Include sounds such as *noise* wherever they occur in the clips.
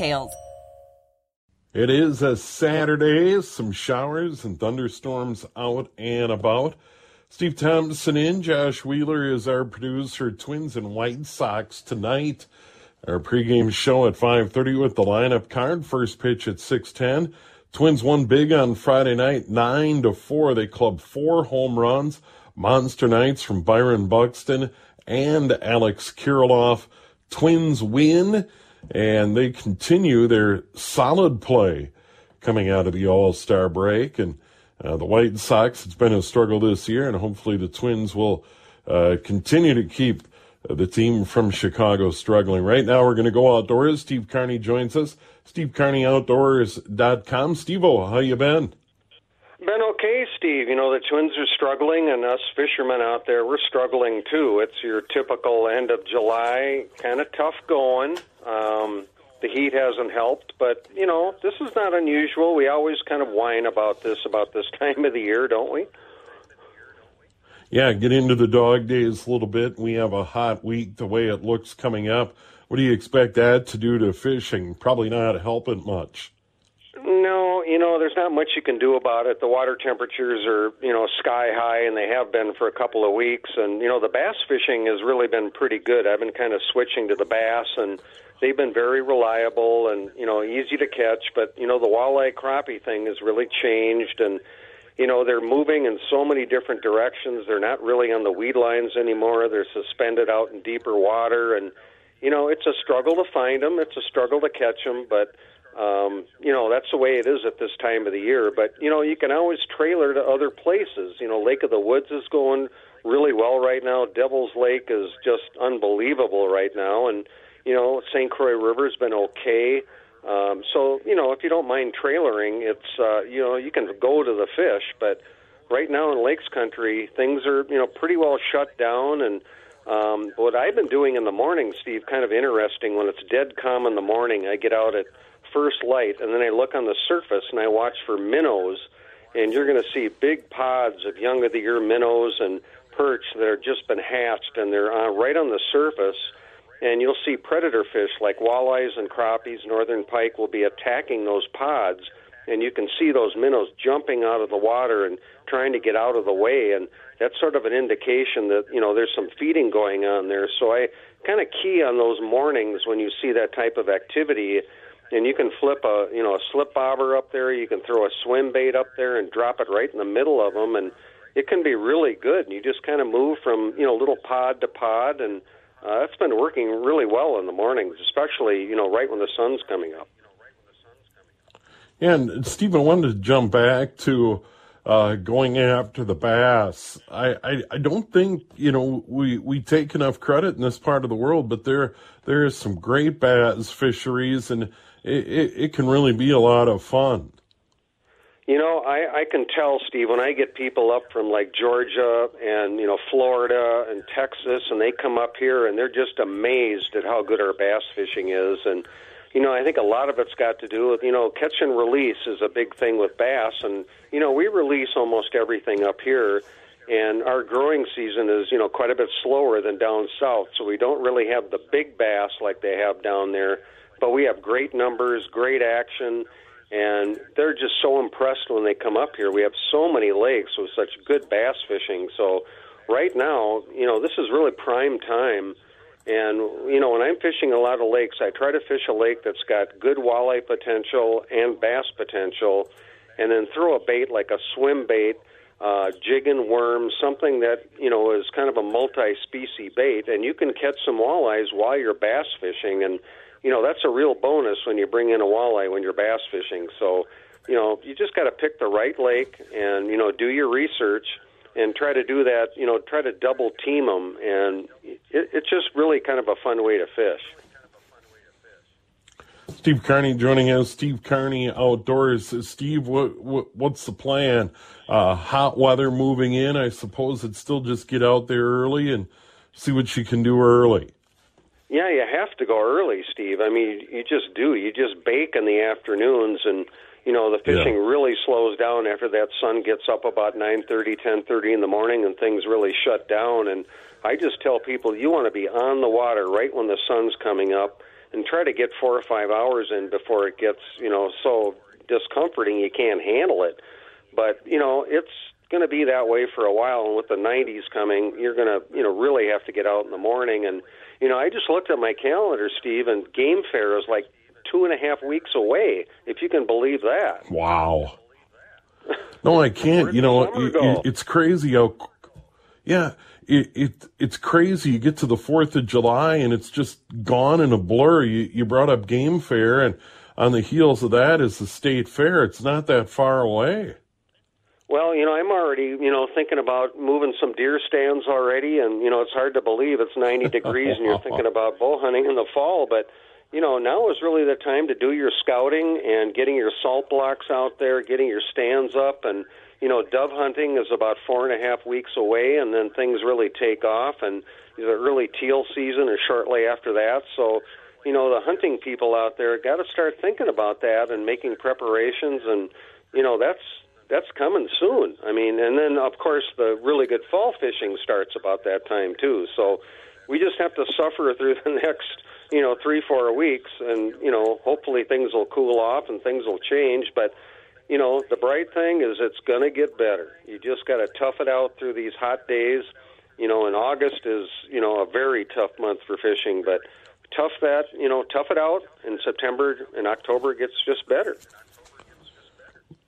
details. It is a Saturday, some showers and thunderstorms out and about. Steve Thompson in, Josh Wheeler is our producer. Twins and White Sox tonight. Our pregame show at 5:30 with the lineup card. First pitch at 6:10. Twins won big on Friday night, nine to four. They clubbed four home runs. Monster nights from Byron Buxton and Alex Kirilloff. Twins win and they continue their solid play coming out of the All Star break. And uh, the White Sox, it's been a struggle this year, and hopefully the Twins will uh, continue to keep the team from Chicago struggling. Right now, we're going to go outdoors. Steve Carney joins us. SteveCarneyOutdoors.com. Steve-O, how you been? Been okay, Steve. You know, the Twins are struggling, and us fishermen out there, we're struggling too. It's your typical end of July, kind of tough going. Um, the heat hasn't helped, but, you know, this is not unusual. We always kind of whine about this about this *laughs* time of the year, don't we? Yeah, get into the dog days a little bit. We have a hot week the way it looks coming up. What do you expect that to do to fishing? Probably not help it much. No, you know, there's not much you can do about it. The water temperatures are, you know, sky high, and they have been for a couple of weeks. And you know, the bass fishing has really been pretty good. I've been kind of switching to the bass, and they've been very reliable and you know easy to catch. But you know, the walleye crappie thing has really changed, and you know, they're moving in so many different directions. They're not really on the weed lines anymore. They're suspended out in deeper water, and you know, it's a struggle to find them. It's a struggle to catch them, but um, you know, that's the way it is at this time of the year. But, you know, you can always trailer to other places. You know, Lake of the Woods is going really well right now. Devil's Lake is just unbelievable right now. And, you know, St. Croix River's been okay. Um, so, you know, if you don't mind trailering, it's, uh, you know, you can go to the fish. But right now in Lakes Country, things are, you know, pretty well shut down. And, um, what I've been doing in the morning, Steve, kind of interesting. When it's dead calm in the morning, I get out at first light, and then I look on the surface and I watch for minnows, and you're going to see big pods of young of the year minnows and perch that have just been hatched, and they're uh, right on the surface. And you'll see predator fish like walleyes and crappies, northern pike will be attacking those pods, and you can see those minnows jumping out of the water and trying to get out of the way, and that's sort of an indication that you know there's some feeding going on there. So I kind of key on those mornings when you see that type of activity and you can flip a you know a slip bobber up there. You can throw a swim bait up there and drop it right in the middle of them, and it can be really good. And you just kind of move from you know little pod to pod, and uh, that's been working really well in the mornings, especially you know right when the sun's coming up. And Steve, I wanted to jump back to uh, going after the bass. I, I, I don't think you know we, we take enough credit in this part of the world, but there there is some great bass fisheries and it, it, it can really be a lot of fun. You know, I, I can tell, Steve, when I get people up from like Georgia and, you know, Florida and Texas, and they come up here and they're just amazed at how good our bass fishing is. And, you know, I think a lot of it's got to do with, you know, catch and release is a big thing with bass. And, you know, we release almost everything up here. And our growing season is, you know, quite a bit slower than down south. So we don't really have the big bass like they have down there but we have great numbers, great action, and they're just so impressed when they come up here. We have so many lakes with such good bass fishing. So right now, you know, this is really prime time. And you know, when I'm fishing a lot of lakes, I try to fish a lake that's got good walleye potential and bass potential, and then throw a bait like a swim bait, uh, jig and worm, something that you know is kind of a multi-species bait, and you can catch some walleyes while you're bass fishing, and you know that's a real bonus when you bring in a walleye when you're bass fishing. So, you know, you just got to pick the right lake and you know do your research and try to do that. You know, try to double team them, and it, it's just really kind of a fun way to fish. Steve Carney joining us. Steve Carney Outdoors. Steve, what, what what's the plan? Uh, hot weather moving in. I suppose it's still just get out there early and see what you can do early. Yeah, you have to go early, Steve. I mean, you just do. You just bake in the afternoons and you know the fishing yeah. really slows down after that sun gets up about nine thirty ten thirty in the morning and things really shut down and i just tell people you want to be on the water right when the sun's coming up and try to get four or five hours in before it gets you know so discomforting you can't handle it but you know it's going to be that way for a while and with the 90s coming you're going to you know really have to get out in the morning and you know i just looked at my calendar steve and game fair is like two and a half weeks away, if you can believe that. Wow. No, I can't. you know, it, it's crazy how, yeah, it, it it's crazy. You get to the Fourth of July and it's just gone in a blur. You you brought up Game Fair, and on the heels of that is the State Fair. It's not that far away. Well, you know, I'm already, you know, thinking about moving some deer stands already, and you know, it's hard to believe it's 90 *laughs* degrees and you're thinking about bow hunting in the fall, but you know, now is really the time to do your scouting and getting your salt blocks out there, getting your stands up, and you know, dove hunting is about four and a half weeks away, and then things really take off, and the early teal season is shortly after that. So, you know, the hunting people out there got to start thinking about that and making preparations, and you know, that's that's coming soon. I mean, and then of course the really good fall fishing starts about that time too. So, we just have to suffer through *laughs* the next you know three four weeks and you know hopefully things will cool off and things will change but you know the bright thing is it's going to get better you just got to tough it out through these hot days you know and august is you know a very tough month for fishing but tough that you know tough it out in september and october gets just better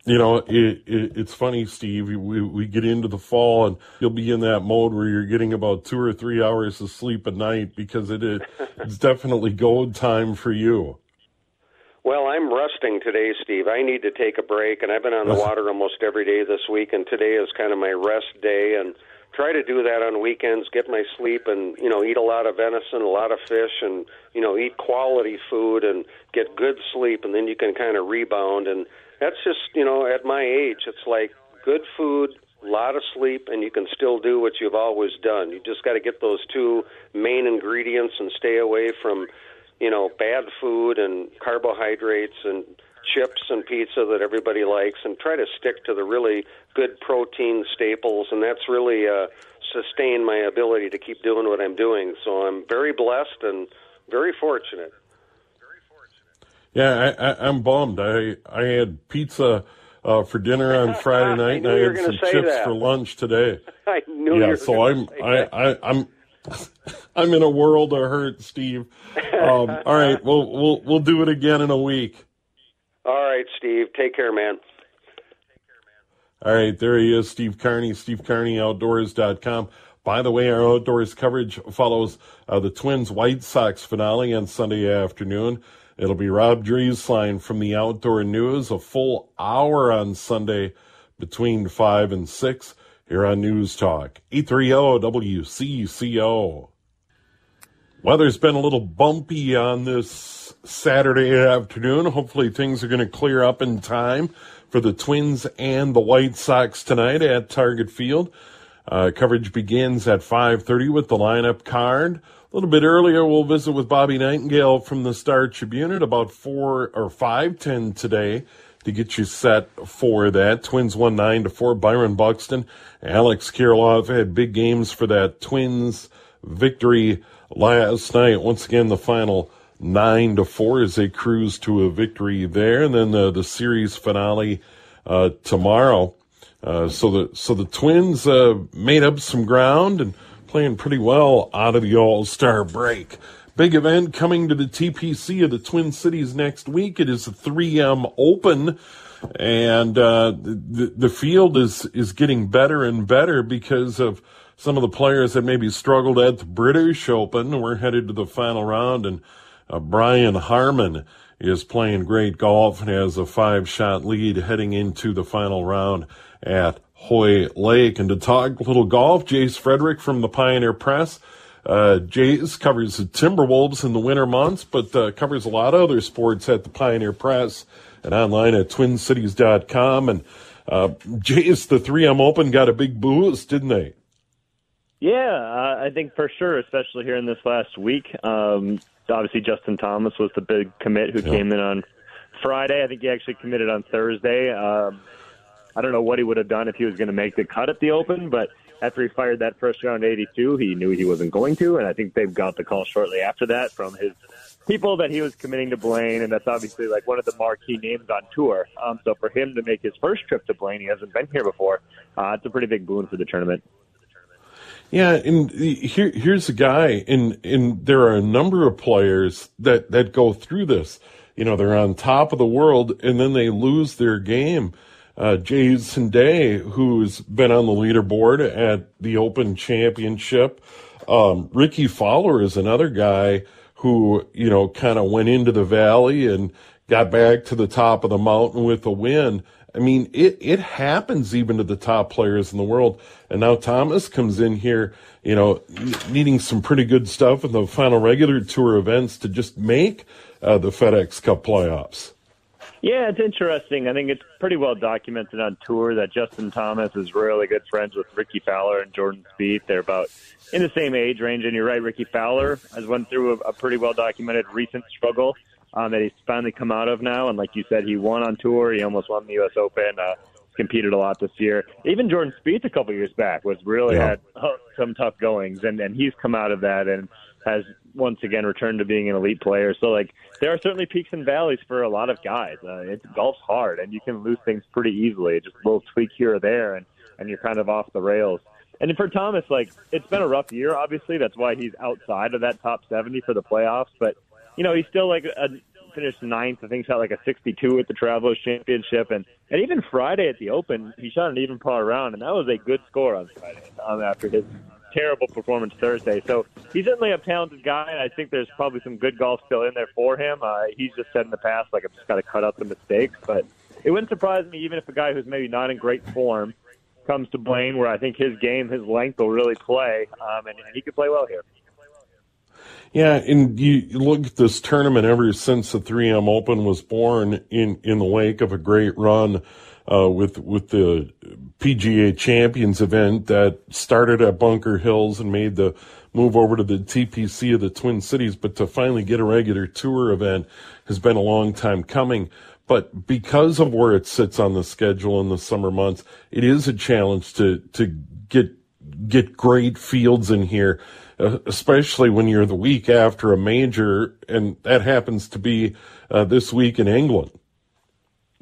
you know, it, it, it's funny, Steve. We, we get into the fall and you'll be in that mode where you're getting about two or three hours of sleep a night because it is *laughs* it's definitely gold time for you. Well, I'm resting today, Steve. I need to take a break, and I've been on the *laughs* water almost every day this week, and today is kind of my rest day. And try to do that on weekends, get my sleep, and you know, eat a lot of venison, a lot of fish, and you know, eat quality food and get good sleep, and then you can kind of rebound. And that's just you know at my age it's like good food a lot of sleep and you can still do what you've always done. You just got to get those two main ingredients and stay away from you know bad food and carbohydrates and chips and pizza that everybody likes and try to stick to the really good protein staples and that's really uh sustained my ability to keep doing what I'm doing. So I'm very blessed and very fortunate yeah, I, am bummed. I I had pizza uh, for dinner on *laughs* Friday night, and I had some chips that. for lunch today. *laughs* I knew. Yeah, so I'm I, I I'm *laughs* I'm in a world of hurt, Steve. Um, all right, we'll we'll we'll do it again in a week. All right, Steve. Take care, man. All right, there he is, Steve Carney, SteveCarneyOutdoors.com. By the way, our outdoors coverage follows uh, the Twins White Sox finale on Sunday afternoon. It'll be Rob Drieslein from the Outdoor News, a full hour on Sunday between 5 and 6 here on News Talk. 830 WCCO. Weather's been a little bumpy on this Saturday afternoon. Hopefully things are going to clear up in time for the Twins and the White Sox tonight at Target Field. Uh, coverage begins at 5.30 with the lineup card. A little bit earlier, we'll visit with Bobby Nightengale from the Star Tribune at about four or five ten today to get you set for that. Twins won nine to four. Byron Buxton, Alex Kirilloff had big games for that Twins victory last night. Once again, the final nine to four as they cruise to a victory there, and then the the series finale uh, tomorrow. Uh, so the so the Twins uh, made up some ground and playing pretty well out of the All Star break. Big event coming to the TPC of the Twin Cities next week. It is the 3M Open, and uh, the the field is is getting better and better because of some of the players that maybe struggled at the British Open. We're headed to the final round, and uh, Brian Harman is playing great golf and has a five shot lead heading into the final round at Hoylake. And to talk a little golf, Jace Frederick from the Pioneer Press. Uh, Jace covers the Timberwolves in the winter months, but uh, covers a lot of other sports at the Pioneer Press and online at twincities.com. And uh, Jace, the 3M Open got a big boost, didn't they? Yeah, I think for sure, especially here in this last week. Um, obviously, Justin Thomas was the big commit who yeah. came in on Friday. I think he actually committed on Thursday. Um, I don't know what he would have done if he was going to make the cut at the Open, but after he fired that first round 82, he knew he wasn't going to, and I think they've got the call shortly after that from his people that he was committing to Blaine, and that's obviously like one of the marquee names on tour. Um, so for him to make his first trip to Blaine, he hasn't been here before. Uh, it's a pretty big boon for the tournament. Yeah, and here here's a guy, and and there are a number of players that that go through this. You know, they're on top of the world, and then they lose their game uh, Jason Day, who's been on the leaderboard at the Open Championship. Um, Rickie Fowler is another guy who, you know, kind of went into the valley and got back to the top of the mountain with a win. I mean, it, it happens even to the top players in the world. And now Thomas comes in here, you know, needing some pretty good stuff in the final regular tour events to just make uh, the FedEx Cup playoffs. Yeah, it's interesting. I think it's pretty well documented on tour that Justin Thomas is really good friends with Rickie Fowler and Jordan Spieth. They're about in the same age range, and you're right. Rickie Fowler has went through a, a pretty well documented recent struggle um, that he's finally come out of now. And like you said, he won on tour. He almost won the U.S. Open. Uh, competed a lot this year. Even Jordan Spieth a couple years back was really yeah. had uh, some tough goings, and and he's come out of that and has once again returned to being an elite player. So like there are certainly peaks and valleys for a lot of guys. Uh, it's golf's hard, and you can lose things pretty easily. Just a little tweak here or there, and and you're kind of off the rails. And for Thomas, like it's been a rough year. Obviously, that's why he's outside of that top 70 for the playoffs. But you know, he's still like a finished ninth. I think shot like a 62 at the Travelers Championship, and and even Friday at the Open, he shot an even par round, and that was a good score on Friday um, after his terrible performance Thursday. So he's certainly a talented guy, and I think there's probably some good golf still in there for him. Uh, he's just said in the past, like, I've just got to cut out the mistakes. But it wouldn't surprise me, even if a guy who's maybe not in great form comes to Blaine, where I think his game, his length will really play, um, and, and he could play well here. Yeah, and you look at this tournament ever since the 3M Open was born in, in the wake of a great run uh, with with the PGA Champions event that started at Bunker Hills and made the move over to the TPC of the Twin Cities, but to finally get a regular tour event has been a long time coming. But because of where it sits on the schedule in the summer months, it is a challenge to to get get great fields in here, uh, especially when you're the week after a major, and that happens to be uh, this week in England.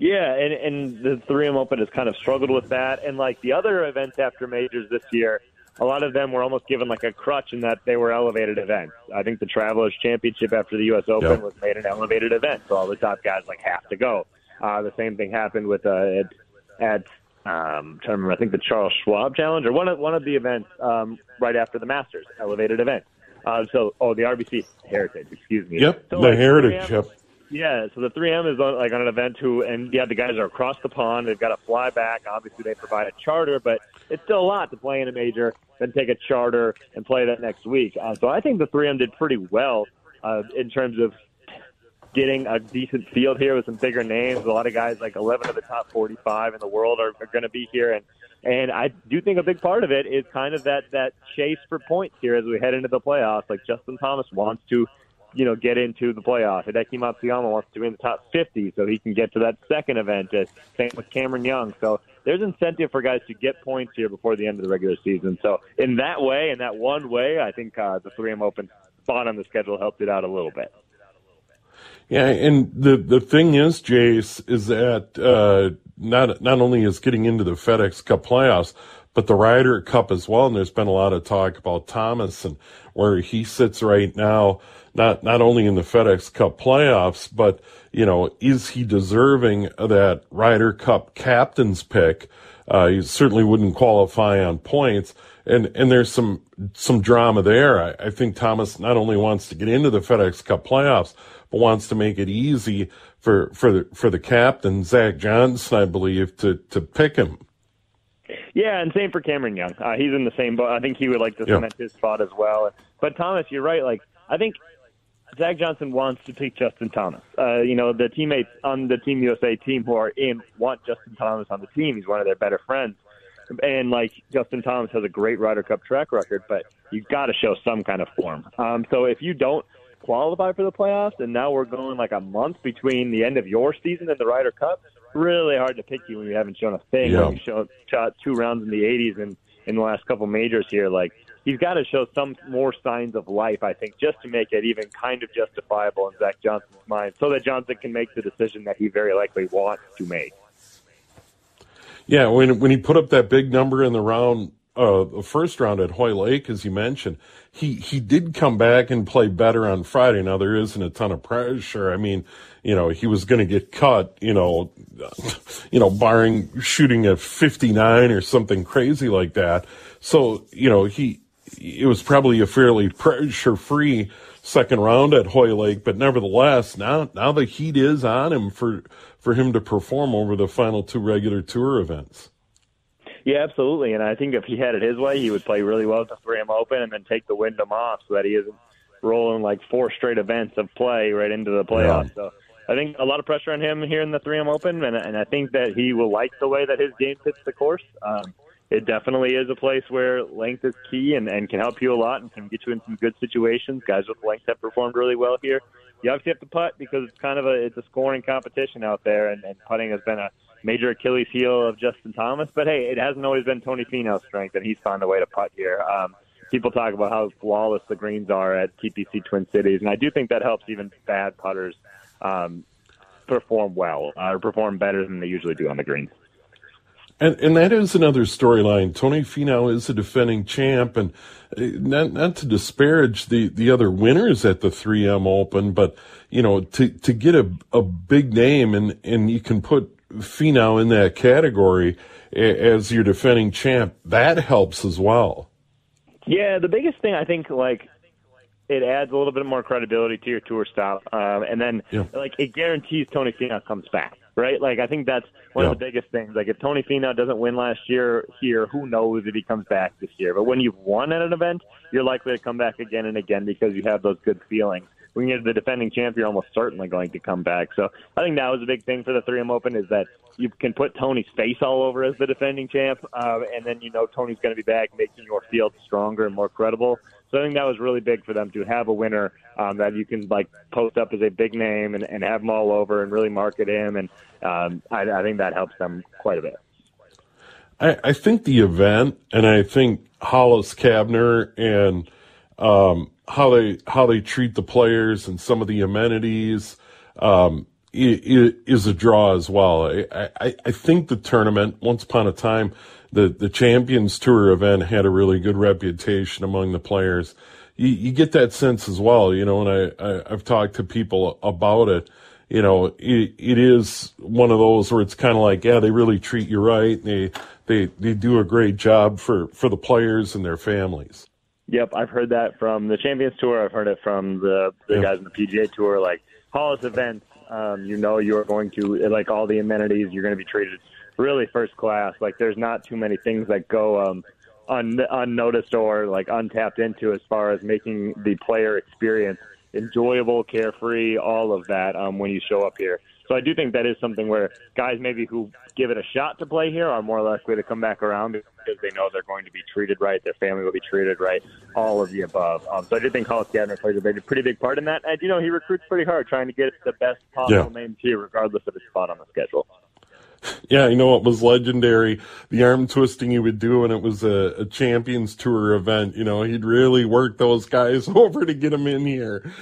Yeah, and and the 3M Open has kind of struggled with that, and like the other events after majors this year, a lot of them were almost given like a crutch in that they were elevated events. I think the Travelers Championship after the U.S. Open yep. was made an elevated event, so all the top guys like have to go. Uh, the same thing happened with uh, at, at um, trying to remember, I think the Charles Schwab Challenge or one of one of the events um, right after the Masters, elevated event. Uh, so, oh, the RBC Heritage, excuse me. Yep, so, the like, Heritage. Yep. Yeah, so the 3M is on, like on an event who, and yeah, the guys are across the pond. They've got to fly back. Obviously, they provide a charter, but it's still a lot to play in a major, then take a charter and play that next week. Uh, so I think the 3M did pretty well uh, in terms of getting a decent field here with some bigger names. A lot of guys, like 11 of the top 45 in the world, are, are going to be here, and and I do think a big part of it is kind of that that chase for points here as we head into the playoffs. Like Justin Thomas wants to you know, get into the playoff. Hideki Matsuyama wants to be in the top 50 so he can get to that second event. Uh, same with Cameron Young. So there's incentive for guys to get points here before the end of the regular season. So in that way, in that one way, I think uh, the 3M Open spot on the schedule helped it out a little bit. Yeah, and the the thing is, Jace, is that uh, not not only is getting into the FedEx Cup playoffs, but the Ryder Cup as well. And there's been a lot of talk about Thomas and where he sits right now, not, not only in the FedEx Cup playoffs, but, you know, is he deserving of that Ryder Cup captain's pick? Uh, he certainly wouldn't qualify on points. And, and there's some, some drama there. I, I think Thomas not only wants to get into the FedEx Cup playoffs, but wants to make it easy for, for the, for the captain, Zach Johnson, I believe, to, to pick him. Yeah, and same for Cameron Young. Uh, he's in the same boat. I think he would like to cement yeah. his spot as well. But Thomas, you're right. Like I think Zach Johnson wants to pick Justin Thomas. Uh, you know, the teammates on the Team USA team who are in want Justin Thomas on the team. He's one of their better friends. And like Justin Thomas has a great Ryder Cup track record, but you've got to show some kind of form. Um, so if you don't qualify for the playoffs, and now we're going like a month between the end of your season and the Ryder Cup, really hard to pick you when you haven't shown a thing. Yeah. When you show, shot two rounds in the 80s and in the last couple majors here, like he's got to show some more signs of life, I think, just to make it even kind of justifiable in Zach Johnson's mind, so that Johnson can make the decision that he very likely wants to make. Yeah, when when he put up that big number in the round, uh, the first round at Hoylake, as you mentioned, he he did come back and play better on Friday. Now there isn't a ton of pressure. I mean, you know, he was going to get cut. You know, *laughs* you know, barring shooting a 59 or something crazy like that. So you know, he it was probably a fairly pressure free second round at Hoylake, but nevertheless, now now the heat is on him for for him to perform over the final two regular tour events. Yeah, absolutely. And I think if he had it his way, he would play really well at the 3M Open and then take the Wyndham off so that he isn't rolling like four straight events of play right into the playoffs. Yeah. So I think a lot of pressure on him here in the 3M Open, and, and I think that he will like the way that his game fits the course. Um, it definitely is a place where length is key and, and can help you a lot and can get you in some good situations. Guys with length have performed really well here. You obviously have to putt because it's kind of a it's a scoring competition out there, and, and putting has been a major Achilles heel of Justin Thomas. But hey, it hasn't always been Tony Finau's strength, and he's found a way to putt here. Um, people talk about how flawless the greens are at TPC Twin Cities, and I do think that helps even bad putters um, perform well or perform better than they usually do on the greens. And, and that is another storyline. Tony Finau is a defending champ, and uh, not not to disparage the, the other winners at the 3M Open, but you know to to get a a big name and and you can put Finau in that category as your defending champ, that helps as well. Yeah, the biggest thing I think like it adds a little bit more credibility to your tour style, um, and then yeah. like it guarantees Tony Finau comes back right? Like I think that's one yeah. of the biggest things. Like if Tony Finau doesn't win last year here, who knows if he comes back this year? But when you've won at an event, you're likely to come back again and again because you have those good feelings. When you're the defending champ, you're almost certainly going to come back. So I think that was a big thing for the 3M Open is that you can put Tony's face all over as the defending champ, uh, and then you know Tony's going to be back, making your field stronger and more credible. So I think that was really big for them to have a winner um, that you can like post up as a big name and, and have him all over and really market him, and um, I, I think that helps them quite a bit. I, I think the event, and I think Hollis Cavner and um, how they how they treat the players and some of the amenities um, is a draw as well. I, I, I think the tournament once upon a time the the Champions Tour event had a really good reputation among the players. You, you get that sense as well, you know. And I, I have talked to people about it. You know, it, it is one of those where it's kind of like, yeah, they really treat you right. They they they do a great job for for the players and their families. Yep, I've heard that from the Champions Tour. I've heard it from the the yep. guys in the PGA Tour. Like Hollis events, um, you know, you are going to like all the amenities. You're going to be treated really first class. Like there's not too many things that go um, un- unnoticed or like untapped into as far as making the player experience enjoyable, carefree, all of that um, when you show up here. So I do think that is something where guys maybe who give it a shot to play here are more likely to come back around because they know they're going to be treated right, their family will be treated right, all of the above. Um, so I do think Hollis Cavner plays a pretty big part in that. And you know he recruits pretty hard, trying to get the best possible yeah. names here, regardless of his spot on the schedule. Yeah, you know what was legendary? The arm twisting he would do when it was a, a Champions Tour event. You know, he'd really work those guys *laughs* over to get them in here.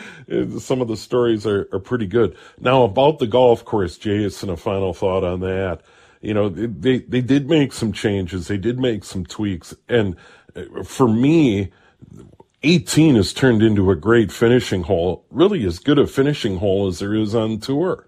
Some of the stories are, are pretty good. Now, about the golf course, Jason, a final thought on that. you know, they, they did make some changes. They did make some tweaks. And uh, for me, 18 has turned into a great finishing hole, really as good a finishing hole as there is on tour.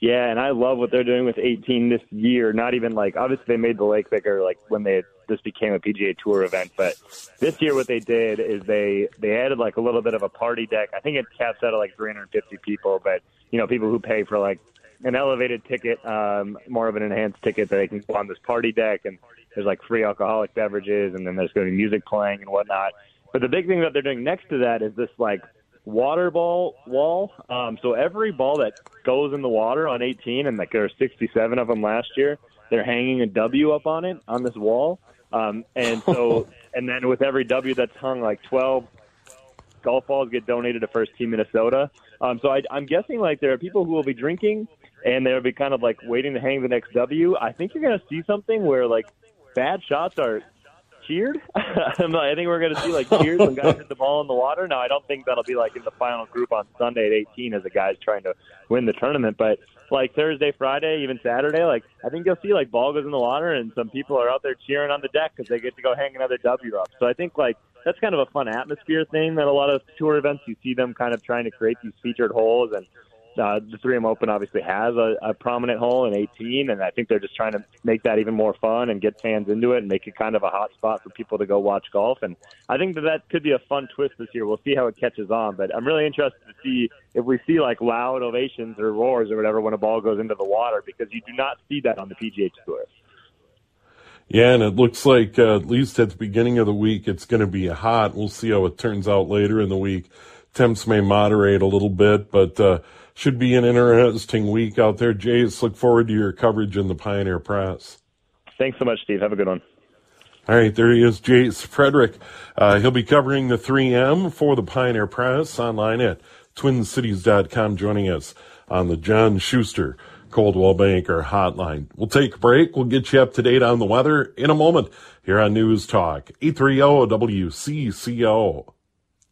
Yeah, and I love what they're doing with 18 this year. Not even like obviously they made the lake bigger, like when they this became a PGA Tour event, but this year what they did is they they added like a little bit of a party deck. I think it caps out at like 350 people, but you know people who pay for like an elevated ticket, um, more of an enhanced ticket that they can go on this party deck, and there's like free alcoholic beverages, and then there's going to be music playing and whatnot. But the big thing that they're doing next to that is this like water ball wall. Um, so every ball that goes in the water on 18, and like there are 67 of them last year, they're hanging a W up on it on this wall. Um, and so, *laughs* and then with every W that's hung, like 12 golf balls get donated to First Tee Minnesota. Um, so I, I'm guessing like there are people who will be drinking and they'll be kind of like waiting to hang the next W. I think you're going to see something where like bad shots are cheered. *laughs* I think we're going to see like cheers when guys hit the ball in the water. Now, I don't think that'll be like in the final group on Sunday at 18 as the guys trying to win the tournament, but like Thursday, Friday, even Saturday, like I think you'll see like ball goes in the water and some people are out there cheering on the deck because they get to go hang another W up. So I think like that's kind of a fun atmosphere thing that a lot of tour events you see them kind of trying to create these featured holes and uh, the 3M Open obviously has a, a prominent hole in 18, and I think they're just trying to make that even more fun and get fans into it and make it kind of a hot spot for people to go watch golf. And I think that that could be a fun twist this year. We'll see how it catches on, but I'm really interested to see if we see like loud ovations or roars or whatever when a ball goes into the water because you do not see that on the PGA Tour. Yeah, and it looks like uh, at least at the beginning of the week it's going to be hot. We'll see how it turns out later in the week. Temps may moderate a little bit, but uh, should be an interesting week out there. Jace, look forward to your coverage in the Pioneer Press. Thanks so much, Steve. Have a good one. All right, there he is, Jace Frederick. Uh, he'll be covering the 3M for the Pioneer Press online at twincities.com, joining us on the John Schuster Coldwell Banker hotline. We'll take a break. We'll get you up to date on the weather in a moment here on News Talk, 830 WCCO.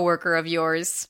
coworker of yours.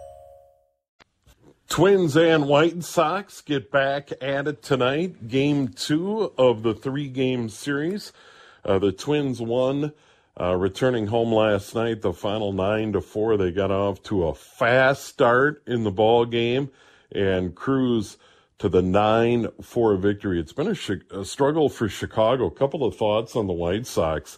Twins and White Sox get back at it tonight. Game two of the three game series. Uh, the Twins won, uh, returning home last night, the final nine to four. They got off to a fast start in the ball game and cruise to the nine four victory. It's been a, sh- a, struggle for Chicago. A couple of thoughts on the White Sox.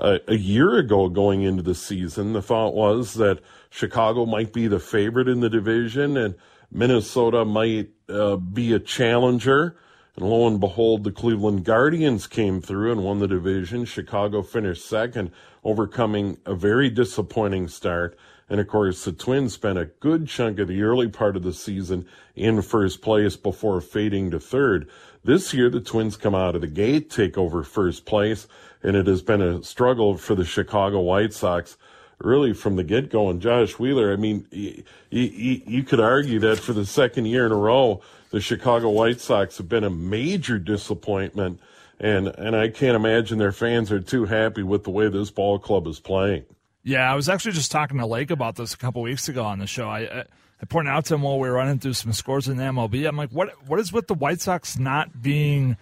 Uh, a year ago, going into the season, the thought was that Chicago might be the favorite in the division and Minnesota might uh, be a challenger. And lo and behold, the Cleveland Guardians came through and won the division. Chicago finished second, overcoming a very disappointing start. And of course, the Twins spent a good chunk of the early part of the season in first place before fading to third. This year, the Twins come out of the gate, take over first place, and it has been a struggle for the Chicago White Sox really from the get go. And Josh Wheeler, I mean, you, you, you could argue that for the second year in a row, the Chicago White Sox have been a major disappointment. and and I can't imagine their fans are too happy with the way this ball club is playing. Yeah, I was actually just talking to Lake about this a couple weeks ago on the show. I, I pointed out to him while we were running through some scores in the MLB. I'm like, what what is with the White Sox not being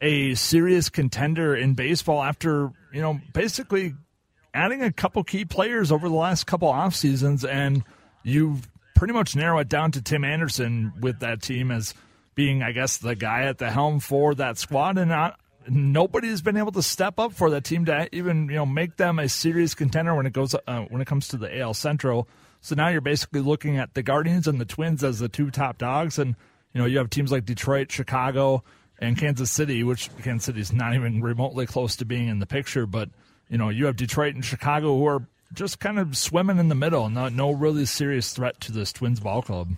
a serious contender in baseball after you know basically adding a couple key players over the last couple off seasons, and you've pretty much narrowed it down to Tim Anderson with that team as being, I guess, the guy at the helm for that squad, and not nobody has been able to step up for that team to even you know make them a serious contender when it goes uh, when it comes to the AL Central. So now you're basically looking at the Guardians and the Twins as the two top dogs, and you know you have teams like Detroit, Chicago, and Kansas City, which Kansas City is not even remotely close to being in the picture. But you know you have Detroit and Chicago who are just kind of swimming in the middle, not no really serious threat to this Twins ball club.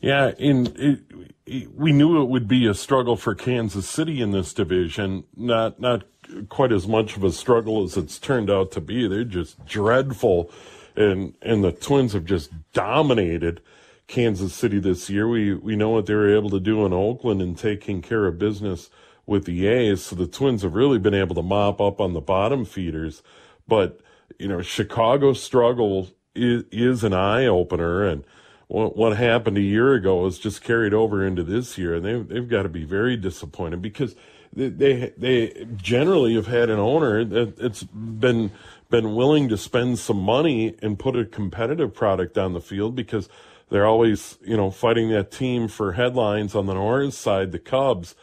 Yeah, in it, it, we knew it would be a struggle for Kansas City in this division. Not not quite as much of a struggle as it's turned out to be. They're just dreadful, and and the Twins have just dominated Kansas City this year. We we know what they were able to do in Oakland and taking care of business with the A's. So the Twins have really been able to mop up on the bottom feeders. But you know, Chicago's struggle is, is an eye opener and what, what happened a year ago is just carried over into this year, and they've they've got to be very disappointed because they they, they generally have had an owner that it's been been willing to spend some money and put a competitive product on the field because they're always you know fighting that team for headlines on the north side, the Cubs,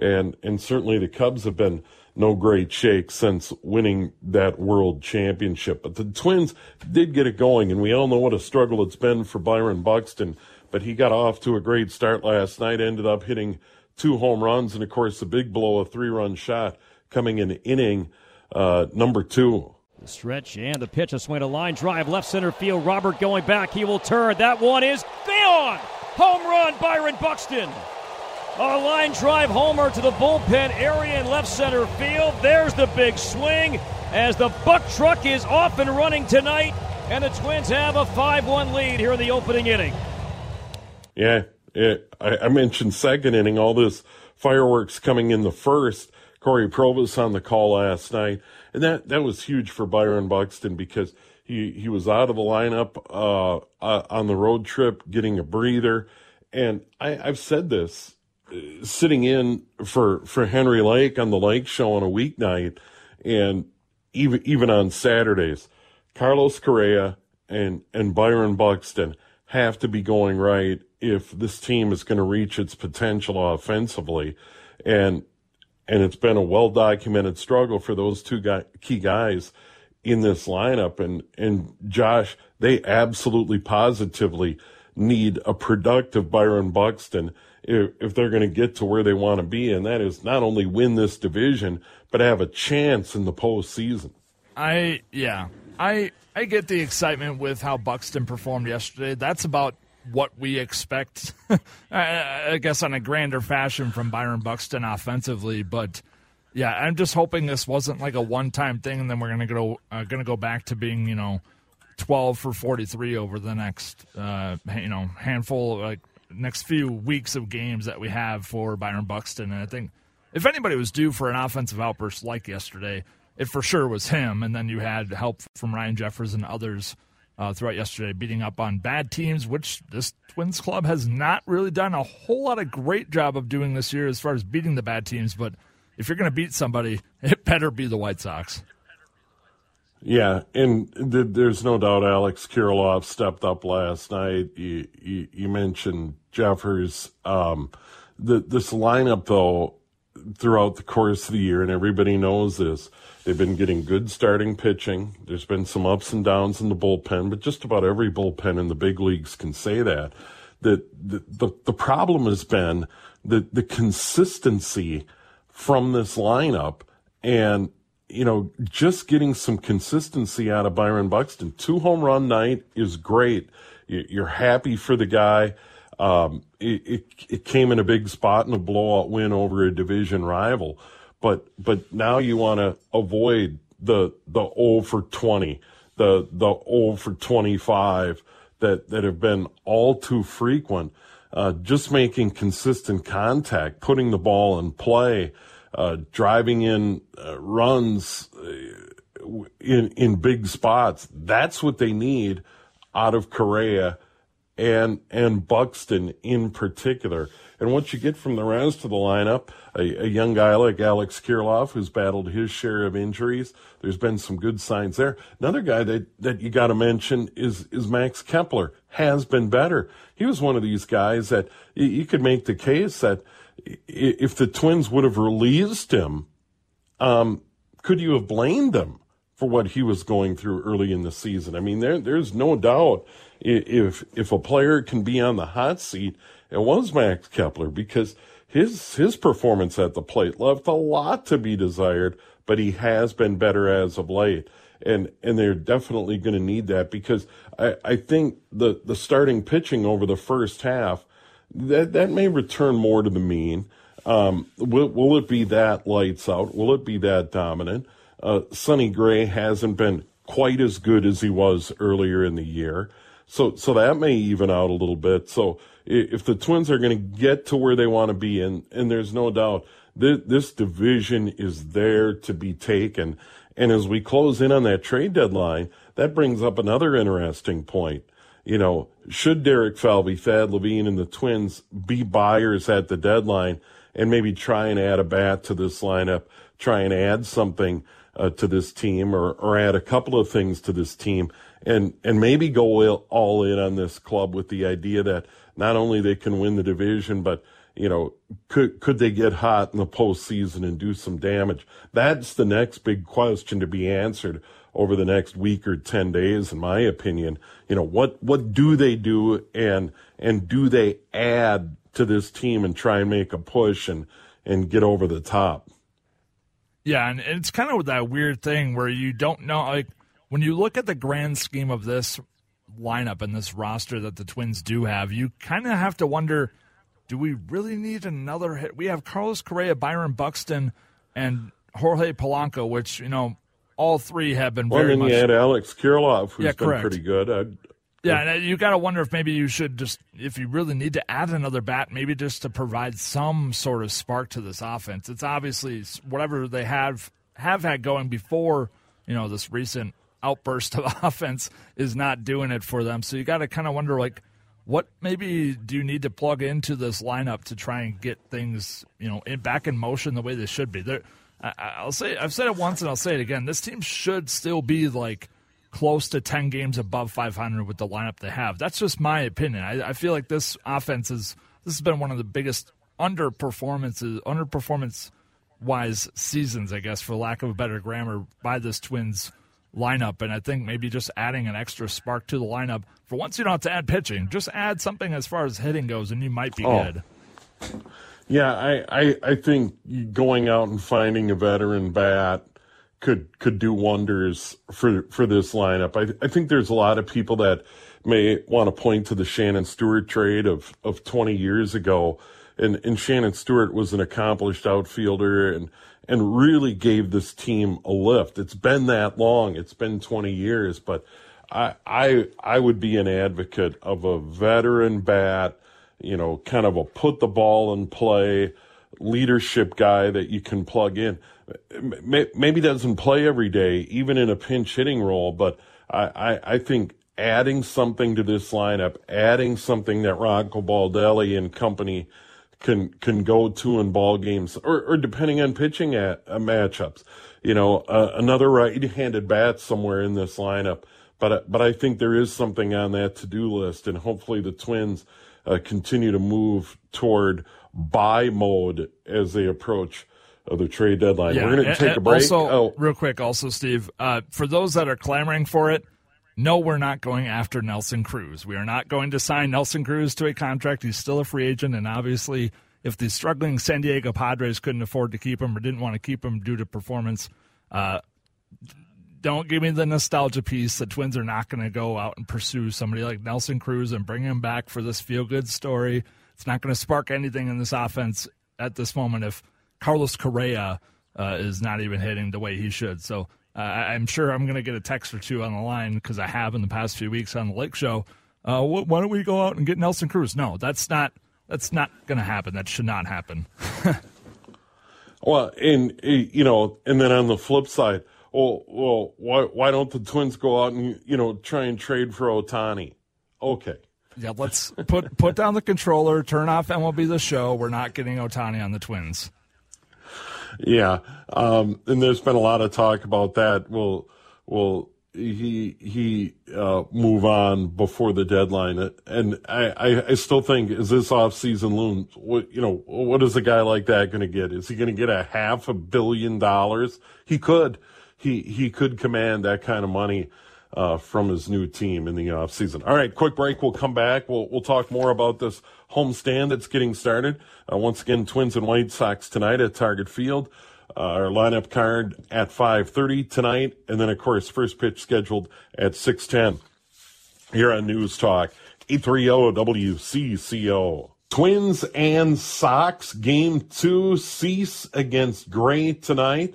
and and certainly the Cubs have been no great shake since winning that world championship. But the Twins did get it going, and we all know what a struggle it's been for Byron Buxton. But he got off to a great start last night, ended up hitting two home runs, and of course, the big blow, a three run shot coming in inning uh, number two. The stretch and the pitch, a swing a line drive, left center field. Robert going back. He will turn. That one is gone. Home run, Byron Buxton. A line drive homer to the bullpen area in left center field. There's the big swing as the Buck truck is off and running tonight, and the Twins have a 5 1 lead here in the opening inning. Yeah, it, I, I, mentioned second inning, all this fireworks coming in the first. Cory Provus on the call last night, and that, that was huge for Byron Buxton because he, he was out of the lineup uh, uh, on the road trip, getting a breather. And I, I've said this sitting in for for Henry Lake on the Lake Show on a weeknight, and even even on Saturdays, Carlos Correa and and Byron Buxton have to be going right if this team is going to reach its potential offensively, and and it's been a well documented struggle for those two guy, key guys in this lineup, and and Josh, they absolutely positively need a productive Byron Buxton if, if they're going to get to where they want to be, and that is not only win this division, but have a chance in the postseason. I yeah, I I get the excitement with how Buxton performed yesterday. That's about what we expect, *laughs* I guess, on a grander fashion from Byron Buxton offensively. But yeah, I'm just hoping this wasn't like a one-time thing, and then we're gonna go uh, gonna go back to being you know 12 for 43 over the next uh, you know handful like next few weeks of games that we have for Byron Buxton. And I think if anybody was due for an offensive outburst like yesterday, it for sure was him. And then you had help from Ryan Jeffers and others uh, throughout yesterday, beating up on bad teams, which this Twins club has not really done a whole lot of great job of doing this year as far as beating the bad teams. But if you're going to beat somebody, *laughs* it better be the White Sox. Yeah, and th- there's no doubt Alex Kirilloff stepped up last night. You, you, you mentioned Jeffers. Um, the, this lineup, though, throughout the course of the year, and everybody knows this, they've been getting good starting pitching. There's been some ups and downs in the bullpen, but just about every bullpen in the big leagues can say that. That the, the, the problem has been the, the consistency from this lineup and you know, just getting some consistency out of Byron Buxton. Two home run night is great. You're happy for the guy. Um, it, it, it came in a big spot in a blowout win over a division rival, but but now you want to avoid the the 0 for 20, the the 0 for 25 that that have been all too frequent. uh, just making consistent contact, putting the ball in play, uh, driving in uh, runs uh, in in big spots. That's what they need out of Correa and and Buxton in particular. And what you get from the rest of the lineup, a, a young guy like Alex Kirilloff, who's battled his share of injuries. There's been some good signs there. Another guy that, that you got to mention is, is Max Kepler. Has been better. He was one of these guys that you, you could make the case that if the Twins would have released him, um, could you have blamed them for what he was going through early in the season? I mean, there, there's no doubt if if a player can be on the hot seat, it was Max Kepler because his his performance at the plate left a lot to be desired, but he has been better as of late. And and they're definitely going to need that because I, I think the, the starting pitching over the first half that that may return more to the mean. Um, will, will it be that lights out? Will it be that dominant? Uh, Gray hasn't been quite as good as he was earlier in the year. So, so that may even out a little bit. So if the Twins are going to get to where they want to be, and, and there's no doubt this, this division is there to be taken. And as we close in on that trade deadline, that brings up another interesting point. You know, should Derek Falvey, Thad Levine, and the Twins be buyers at the deadline and maybe try and add a bat to this lineup, try and add something uh, to this team or, or add a couple of things to this team and and maybe go all in on this club with the idea that not only they can win the division, but you know, could could they get hot in the postseason and do some damage? That's the next big question to be answered over the next week or ten days, in my opinion. You know, what what do they do and and do they add to this team and try and make a push and and get over the top? Yeah, and it's kind of that weird thing where you don't know like when you look at the grand scheme of this lineup and this roster that the Twins do have, you kind of have to wonder do we really need another hit? We have Carlos Correa, Byron Buxton, and Jorge Polanco, which, you know, all three have been well, very then much. you had Alex Kirilloff, who's Yeah, been correct. pretty good. I'd, Yeah, and you got to wonder if maybe you should just, if you really need to add another bat, maybe just to provide some sort of spark to this offense. It's obviously whatever they have have had going before, you know, this recent outburst of *laughs* offense is not doing it for them. So you got to kind of wonder, like, what maybe do you need to plug into this lineup to try and get things, you know, in, back in motion the way they should be? There, I, I'll say, I've said it once and I'll say it again. This team should still be like close to 10 games above 500 with the lineup they have. That's just my opinion. I, I feel like this offense is, this has been one of the biggest underperformances, underperformance wise seasons, I guess, for lack of a better grammar, by this Twins lineup. And I think maybe just adding an extra spark to the lineup. For once, you don't have to add pitching. Just add something as far as hitting goes, and you might be Oh. good. Yeah, I, I, I think going out and finding a veteran bat could could do wonders for for this lineup. I I think there's a lot of people that may want to point to the Shannon Stewart trade of of 20 years ago, and and Shannon Stewart was an accomplished outfielder and and really gave this team a lift. It's been that long. It's been 20 years, but I I I would be an advocate of a veteran bat you know, kind of a put the ball in play leadership guy that you can plug in. Maybe doesn't play every day, even in a pinch hitting role, but I, I, I think adding something to this lineup, adding something that Rocco Baldelli and company can can go to in ball games, or, or depending on pitching at, uh, matchups, you know, uh, another right-handed bat somewhere in this lineup. But but I think there is something on that to-do list, and hopefully the Twins uh, continue to move toward buy mode as they approach uh, the trade deadline. We're going to and- take a break. Also, oh, real quick, also, Steve, uh, for those that are clamoring for it, no, we're not going after Nelson Cruz. We are not going to sign Nelson Cruz to a contract. He's still a free agent, and obviously, if the struggling San Diego Padres couldn't afford to keep him or didn't want to keep him due to performance, uh, don't give me the nostalgia piece. The Twins are not going to go out and pursue somebody like Nelson Cruz and bring him back for this feel good story. It's not going to spark anything in this offense at this moment if Carlos Correa uh, is not even hitting the way he should. So uh, I'm sure I'm going to get a text or two on the line because I have in the past few weeks on the Lake Show. Uh, wh- why don't we go out and get Nelson Cruz? No, that's not That's not going to happen. That should not happen. *laughs* well, and you know, and then on the flip side, well, well, why why don't the Twins go out and you know try and trade for Ohtani? Okay. Yeah, let's put put down the controller, turn off MLB the show. We're not getting Ohtani on the Twins. Yeah, um, and there's been a lot of talk about that. Will will he he uh, move on before the deadline? And I, I, I still think is this off season loan? What you know? What is a guy like that going to get? Is he going to get a half a billion dollars? He could. He he could command that kind of money. Uh, from his new team in the offseason. All right, quick break. We'll come back. We'll we'll talk more about this homestand that's getting started. Uh, once again, Twins and White Sox tonight at Target Field. Uh, our lineup card at 5.30 tonight. And then, of course, first pitch scheduled at 6.10 here on News Talk. 830 WCCO. Twins and Sox game two Cease against Gray tonight.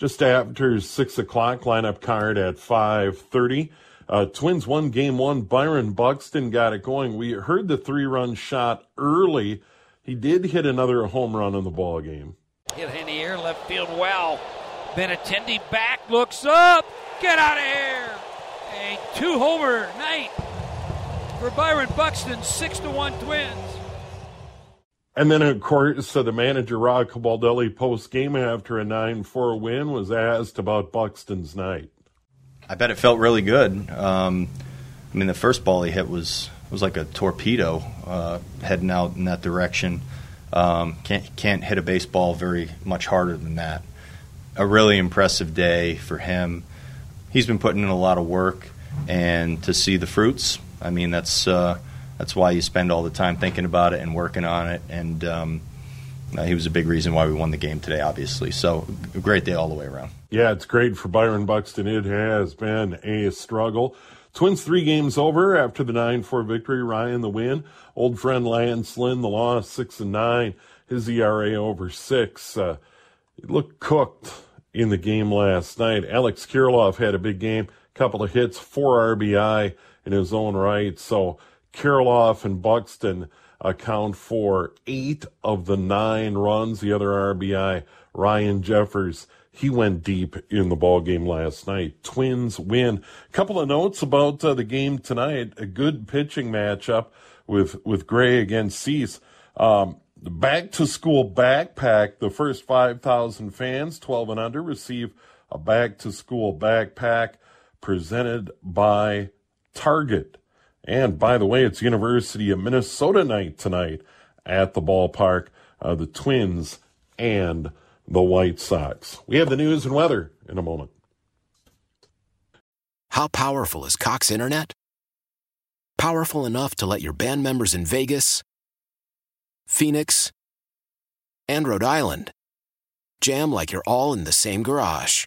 Just after six o'clock, lineup card at five thirty. Uh, Twins won game one. Byron Buxton got it going. We heard the three run shot early. He did hit another home run in the ball game. Hit in the air, left field well. Benintendi back, looks up. Get out of here. A two homer night for Byron Buxton, six to one Twins. And then, of course, so the manager, Rocco Baldelli, post game after a 9 4 win, was asked about Buxton's night. I bet it felt really good. Um, I mean, the first ball he hit was was like a torpedo uh, heading out in that direction. Um, can't can't hit a baseball very much harder than that. A really impressive day for him. He's been putting in a lot of work, and to see the fruits, I mean, that's uh, that's why you spend all the time thinking about it and working on it. And um, uh, he was a big reason why we won the game today, obviously. So great day all the way around. Yeah, it's great for Byron Buxton. It has been a struggle. Twins three games over after the 9 4 victory. Ryan the win. Old friend Lance Lynn the loss, 6 and 9. His ERA over 6. Uh, looked cooked in the game last night. Alex Kirilloff had a big game, couple of hits, four RBI in his own right. So Kirilloff and Buxton account for eight of the nine runs. The other RBI, Ryan Jeffers he went deep in the ball game last night. Twins win. Couple of notes about uh, the game tonight. A good pitching matchup with with Gray against Cease. Um, back to school backpack. The first five thousand fans, twelve and under, receive a back to school backpack presented by Target. And by the way, it's University of Minnesota night tonight at the ballpark. Uh, the Twins and the White Sox. We have the news and weather in a moment. How powerful is Cox Internet? Powerful enough to let your band members in Vegas, Phoenix, and Rhode Island jam like you're all in the same garage.